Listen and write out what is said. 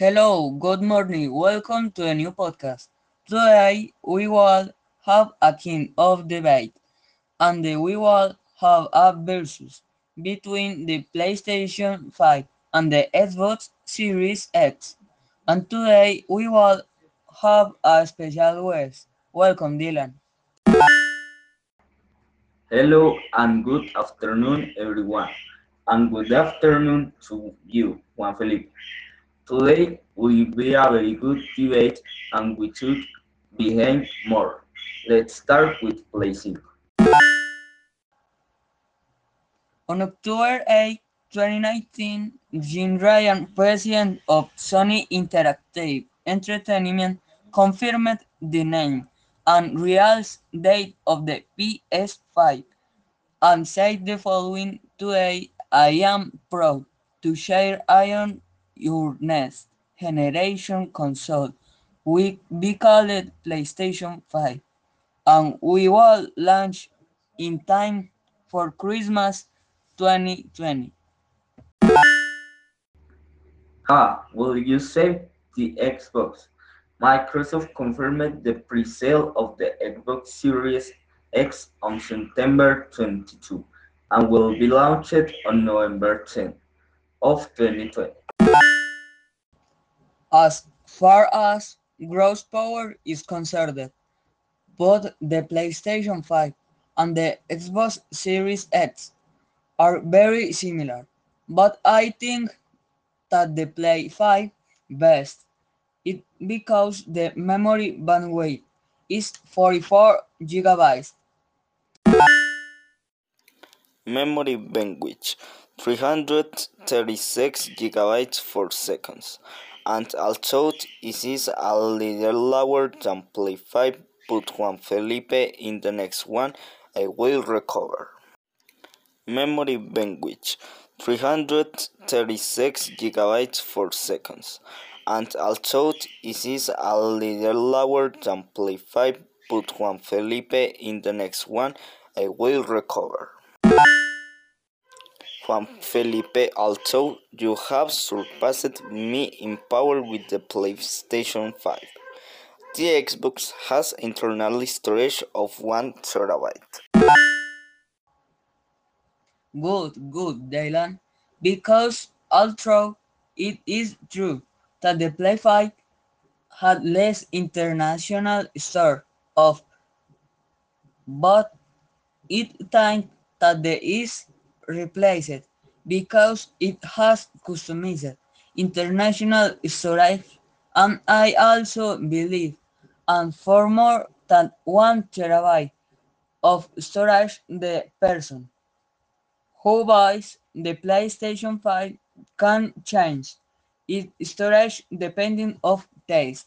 Hello, good morning. Welcome to a new podcast. Today we will have a king of debate, and we will have a versus between the PlayStation 5 and the Xbox Series X. And today we will have a special guest. Welcome, Dylan. Hello and good afternoon, everyone, and good afternoon to you, Juan Felipe. Today will be a very good debate, and we should behave more. Let's start with placing. On October 8, 2019, Jim Ryan, president of Sony Interactive Entertainment, confirmed the name and release date of the PS5 and said the following Today, I am proud to share Iron your next generation console will be called PlayStation 5 and we will launch in time for Christmas 2020. Ah, will you save the Xbox? Microsoft confirmed the pre-sale of the Xbox Series X on September 22 and will be launched on November 10 of 2020. As far as gross power is concerned, both the PlayStation 5 and the Xbox Series X are very similar, but I think that the Play 5 best it because the memory bandwidth is 44 gigabytes. Memory bandwidth 336 gigabytes per second, and although it is a little lower than Play 5, but Juan Felipe in the next one I will recover. Memory bandwidth 336 gigabytes per seconds and although it is a little lower than Play 5, but Juan Felipe in the next one I will recover. Juan Felipe, although you have surpassed me in power with the PlayStation 5, the Xbox has internal storage of 1 terabyte. Good, good, Dylan. Because although it is true that the Play 5 had less international store of, but it time that the is replaced because it has customized international storage and I also believe and for more than one terabyte of storage the person who buys the PlayStation 5 can change its storage depending of taste.